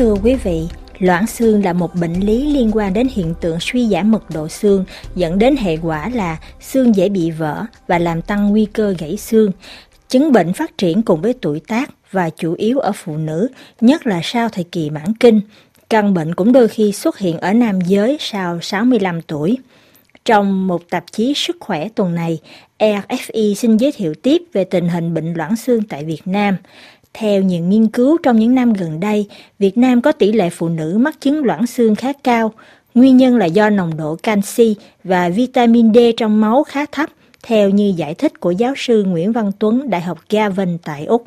thưa quý vị, loãng xương là một bệnh lý liên quan đến hiện tượng suy giảm mật độ xương, dẫn đến hệ quả là xương dễ bị vỡ và làm tăng nguy cơ gãy xương. Chứng bệnh phát triển cùng với tuổi tác và chủ yếu ở phụ nữ, nhất là sau thời kỳ mãn kinh. Căn bệnh cũng đôi khi xuất hiện ở nam giới sau 65 tuổi. Trong một tạp chí Sức khỏe tuần này, RFI xin giới thiệu tiếp về tình hình bệnh loãng xương tại Việt Nam. Theo những nghiên cứu trong những năm gần đây, Việt Nam có tỷ lệ phụ nữ mắc chứng loãng xương khá cao. Nguyên nhân là do nồng độ canxi và vitamin D trong máu khá thấp, theo như giải thích của giáo sư Nguyễn Văn Tuấn, Đại học Gavin tại Úc.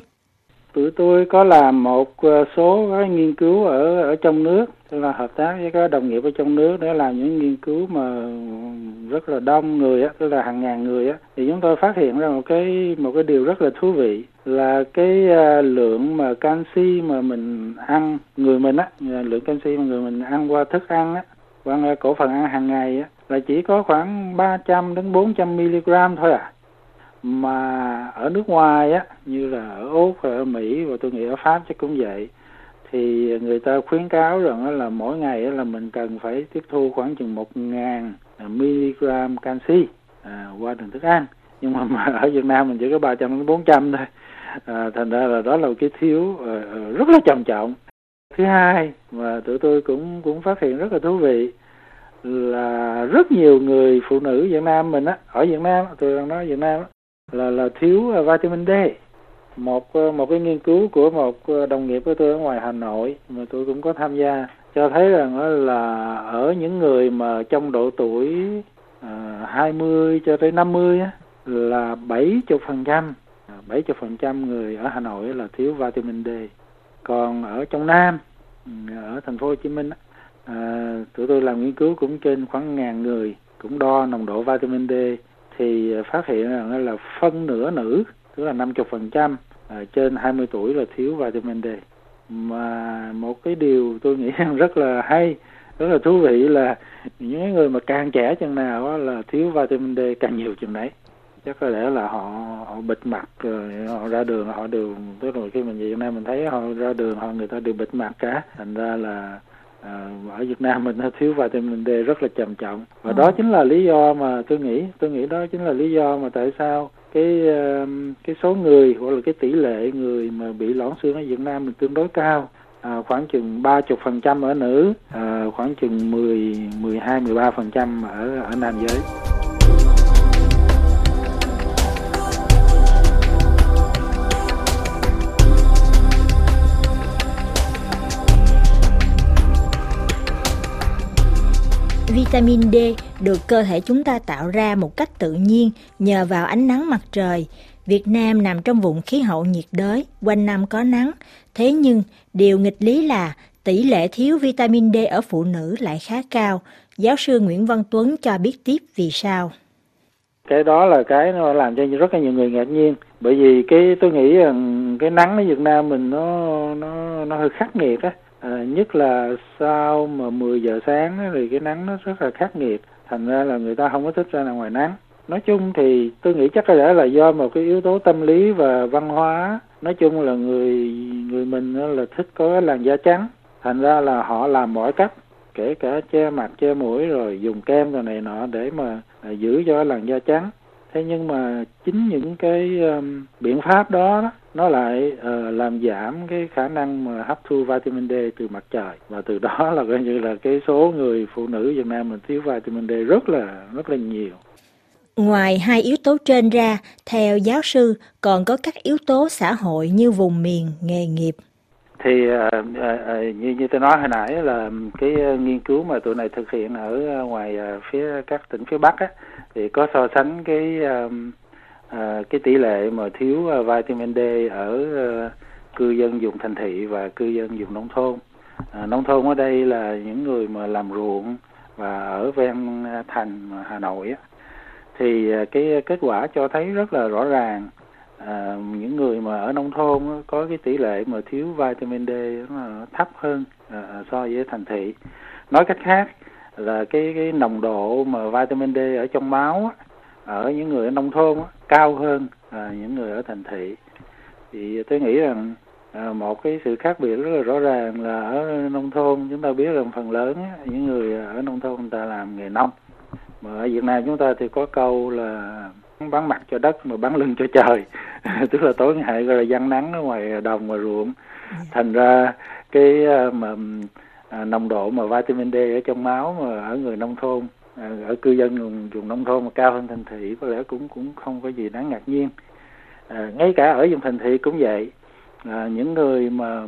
Tụi tôi có làm một ờ, số cái nghiên cứu ở ở trong nước, tức là hợp tác với các đồng nghiệp ở trong nước để làm những nghiên cứu mà rất là đông người á, tức là hàng ngàn người á, thì chúng tôi phát hiện ra một cái một cái điều rất là thú vị là cái ờ, lượng mà canxi mà mình ăn người mình á, ờ, lượng canxi mà người mình ăn qua thức ăn á, qua cổ phần ăn hàng ngày á, là chỉ có khoảng 300 đến 400 mg thôi à mà ở nước ngoài á như là ở úc ở mỹ và tôi nghĩ ở pháp chắc cũng vậy thì người ta khuyến cáo rằng là mỗi ngày là mình cần phải tiếp thu khoảng chừng một ngàn mg canxi à, qua đường thức ăn. Nhưng mà, mà ở Việt Nam mình chỉ có 300 đến 400 thôi. À, thành ra là đó là một cái thiếu uh, rất là trầm trọng. Thứ hai mà tụi tôi cũng cũng phát hiện rất là thú vị là rất nhiều người phụ nữ Việt Nam mình á ở Việt Nam tôi đang nói Việt Nam á, là là thiếu à, vitamin D. Một ờ, một cái nghiên cứu của một ờ, đồng nghiệp của tôi ở ngoài Hà Nội mà tôi cũng có tham gia cho thấy rằng là ở những người mà trong độ tuổi à, 20 cho tới 50 á, là 70 phần trăm 70 à, phần trăm người ở Hà Nội là thiếu vitamin D. Còn ở trong Nam ừ, ở thành phố Hồ Chí Minh à, tụi tôi làm nghiên cứu cũng trên khoảng ngàn người cũng đo nồng độ vitamin D thì phát hiện rằng là phân nửa nữ, tức là 50% trăm à, trên 20 tuổi là thiếu vitamin D. Mà một cái điều tôi nghĩ rằng rất là hay, rất là thú vị là những người mà càng trẻ chừng nào là thiếu vitamin D càng nhiều chừng đấy. Chắc có lẽ là họ họ bịt mặt, rồi họ ra đường, họ đều, tức là khi mình về Việt Nam mình thấy họ ra đường họ, người ta đều bịt mặt cả. Thành ra là à, ở Việt Nam mình nó thiếu vitamin D rất là trầm trọng. Và ừ. đó chính là lý do mà tôi nghĩ tôi nghĩ đó chính là lý do mà tại sao cái cái số người hoặc là cái tỷ lệ người mà bị loãng xương ở Việt Nam mình tương đối cao. À, khoảng chừng ba chục phần trăm ở nữ à, khoảng chừng mười mười hai mười ba phần trăm ở ở nam giới Vitamin D được cơ thể chúng ta tạo ra một cách tự nhiên nhờ vào ánh nắng mặt trời. Việt Nam nằm trong vùng khí hậu nhiệt đới, quanh năm có nắng. Thế nhưng, điều nghịch lý là tỷ lệ thiếu vitamin D ở phụ nữ lại khá cao. Giáo sư Nguyễn Văn Tuấn cho biết tiếp vì sao. Cái đó là cái nó làm cho rất là nhiều người ngạc nhiên. Bởi vì cái tôi nghĩ rằng cái nắng ở Việt Nam mình nó nó nó hơi khắc nghiệt á à, nhất là sau mà 10 giờ sáng đó, thì cái nắng nó rất là khắc nghiệt. Thành ra là người ta không có thích ra ngoài nắng. Nói chung thì tôi nghĩ chắc có lẽ là do một cái yếu tố tâm lý và văn hóa. Nói chung là người người mình là thích có làn da trắng. Thành ra là họ làm mọi cách kể cả che mặt che mũi rồi dùng kem rồi này nọ để mà à, giữ cho làn da trắng thế nhưng mà chính những cái um, biện pháp đó, đó nó lại uh, làm giảm cái khả năng mà hấp thu vitamin D từ mặt trời và từ đó là coi như là cái số người phụ nữ Việt Nam mình thiếu vitamin D rất là rất là nhiều. Ngoài hai yếu tố trên ra, theo giáo sư còn có các yếu tố xã hội như vùng miền, nghề nghiệp. Thì uh, uh, như như tôi nói hồi nãy là cái uh, nghiên cứu mà tụi này thực hiện ở ngoài uh, phía các tỉnh phía Bắc á, thì có so sánh cái uh, cái tỷ lệ mà thiếu uh, vitamin D ở uh, cư dân dùng thành thị và cư dân dùng nông thôn. Uh, nông thôn ở đây là những người mà làm ruộng và ở ven thành Hà Nội á. Thì cái kết quả cho thấy rất là rõ ràng à, những người mà ở nông thôn có cái tỷ lệ mà thiếu vitamin D nó thấp hơn à, so với thành thị. Nói cách khác là cái cái nồng độ mà vitamin D ở trong máu á, ở những người ở nông thôn á, cao hơn à, những người ở thành thị. Thì tôi nghĩ rằng à, một cái sự khác biệt rất là rõ ràng là ở nông thôn chúng ta biết rằng phần lớn á, những người ở nông thôn người ta làm nghề nông. Mà ở Việt Nam chúng ta thì có câu là bán mặt cho đất mà bán lưng cho trời. Tức là tối ngày gọi là gian nắng ở ngoài đồng và ruộng. Dạ. thành ra cái à, mà à, nồng độ mà vitamin D ở trong máu mà ở người nông thôn à, ở cư dân vùng, vùng nông thôn mà cao hơn thành thị có lẽ cũng cũng không có gì đáng ngạc nhiên. À, ngay cả ở vùng thành thị cũng vậy. À, những người mà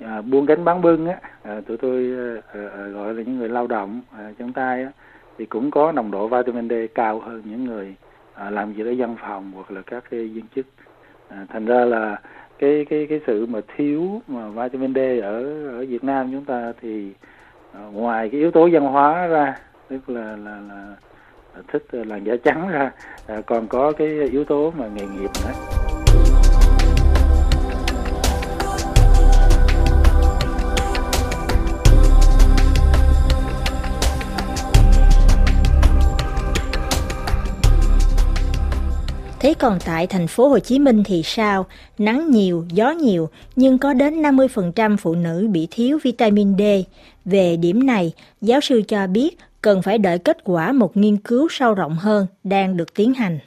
à, buôn gánh bán bưng á à, tụi tôi à, à, gọi là những người lao động à, chân tay á thì cũng có nồng độ vitamin D cao hơn những người à, làm việc ở văn phòng hoặc là các cái viên chức. À, thành ra là cái cái cái sự mà thiếu mà vitamin D ở ở Việt Nam chúng ta thì à, ngoài cái yếu tố văn hóa ra tức là là là thích làn da trắng ra à, còn có cái yếu tố mà nghề nghiệp nữa. Thế còn tại thành phố Hồ Chí Minh thì sao? Nắng nhiều, gió nhiều, nhưng có đến 50% phụ nữ bị thiếu vitamin D. Về điểm này, giáo sư cho biết cần phải đợi kết quả một nghiên cứu sâu rộng hơn đang được tiến hành.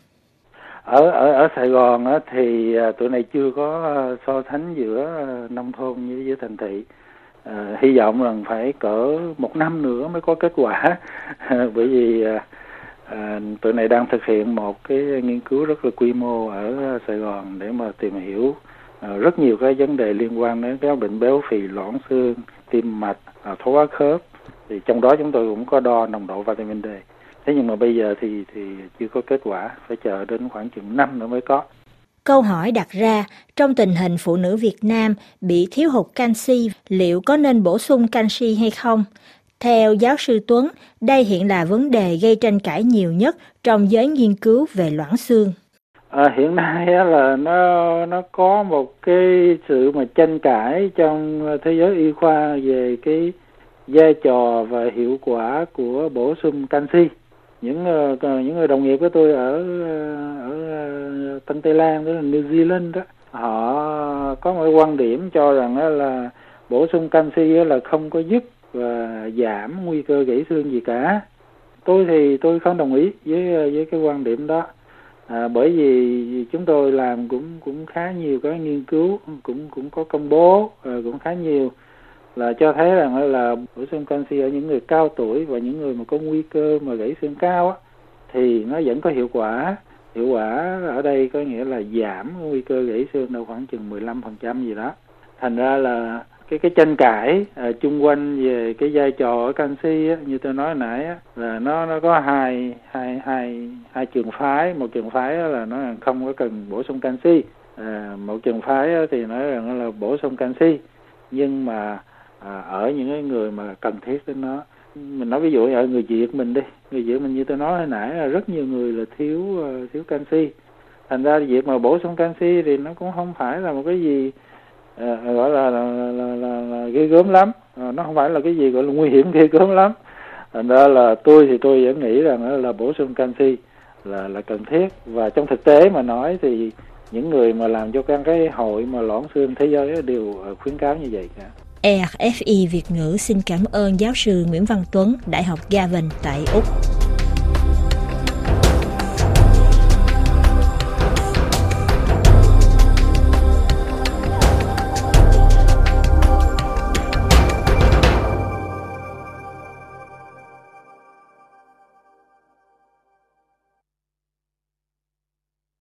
Ở ở ở Sài Gòn á, thì à, tụi này chưa có à, so sánh giữa à, nông thôn với với thành thị. À, hy vọng rằng phải cỡ một năm nữa mới có kết quả bởi vì à, À, tụi này đang thực hiện một cái nghiên cứu rất là quy mô ở Sài Gòn để mà tìm hiểu à, rất nhiều cái vấn đề liên quan đến cái bệnh béo phì loãng xương tim mạch à, thoái hóa khớp. Thì trong đó chúng tôi cũng có đo nồng độ vitamin D. Thế nhưng mà bây giờ thì thì chưa có kết quả phải chờ đến khoảng chừng năm nữa mới có. Câu hỏi đặt ra, trong tình hình phụ nữ Việt Nam bị thiếu hụt canxi, liệu có nên bổ sung canxi hay không? Theo giáo sư Tuấn, đây hiện là vấn đề gây tranh cãi nhiều nhất trong giới nghiên cứu về loãng xương. À, hiện nay là nó nó có một cái sự mà tranh cãi trong thế giới y khoa về cái vai trò và hiệu quả của bổ sung canxi. Những ờ, những người đồng nghiệp của tôi ở ờ, ở ờ, Tân Tây Lan đó, là New Zealand đó, họ có một quan điểm cho rằng là bổ sung canxi là không có giúp giảm nguy cơ gãy xương gì cả. Tôi thì tôi không đồng ý với với cái quan điểm đó. À, bởi vì chúng tôi làm cũng cũng khá nhiều cái nghiên cứu cũng cũng có công bố à, cũng khá nhiều. Là cho thấy rằng là bổ sung canxi ở những người cao tuổi và những người mà có nguy cơ mà gãy xương cao á, thì nó vẫn có hiệu quả. Hiệu quả ở đây có nghĩa là giảm nguy cơ gãy xương đâu khoảng chừng 15% gì đó. Thành ra là cái cái tranh cãi à, chung quanh về cái vai trò ở canxi á, như tôi nói nãy á, là nó nó có hai hai hai hai trường phái. Một trường phái là nó không có cần bổ sung canxi. À, một trường phái thì nói rằng là bổ sung canxi. Nhưng mà à, ở những cái người mà cần thiết đến nó mình nói ví dụ ở người việt mình đi người việt mình như tôi nói hồi nãy là rất nhiều người là thiếu uh, thiếu canxi. Thành ra việc mà bổ sung canxi thì nó cũng không phải là một cái gì à, gọi là là, là, là, là, là ghê gớm lắm à, nó không phải là cái gì gọi là nguy hiểm ghê gớm lắm thành ra là tôi thì tôi vẫn nghĩ rằng là bổ sung canxi là là cần thiết và trong thực tế mà nói thì những người mà làm cho các cái hội mà loãng xương thế giới đều ờ, khuyến cáo như vậy cả. ERFI Việt ngữ xin cảm ơn giáo sư Nguyễn Văn Tuấn, Đại học Gavin tại Úc.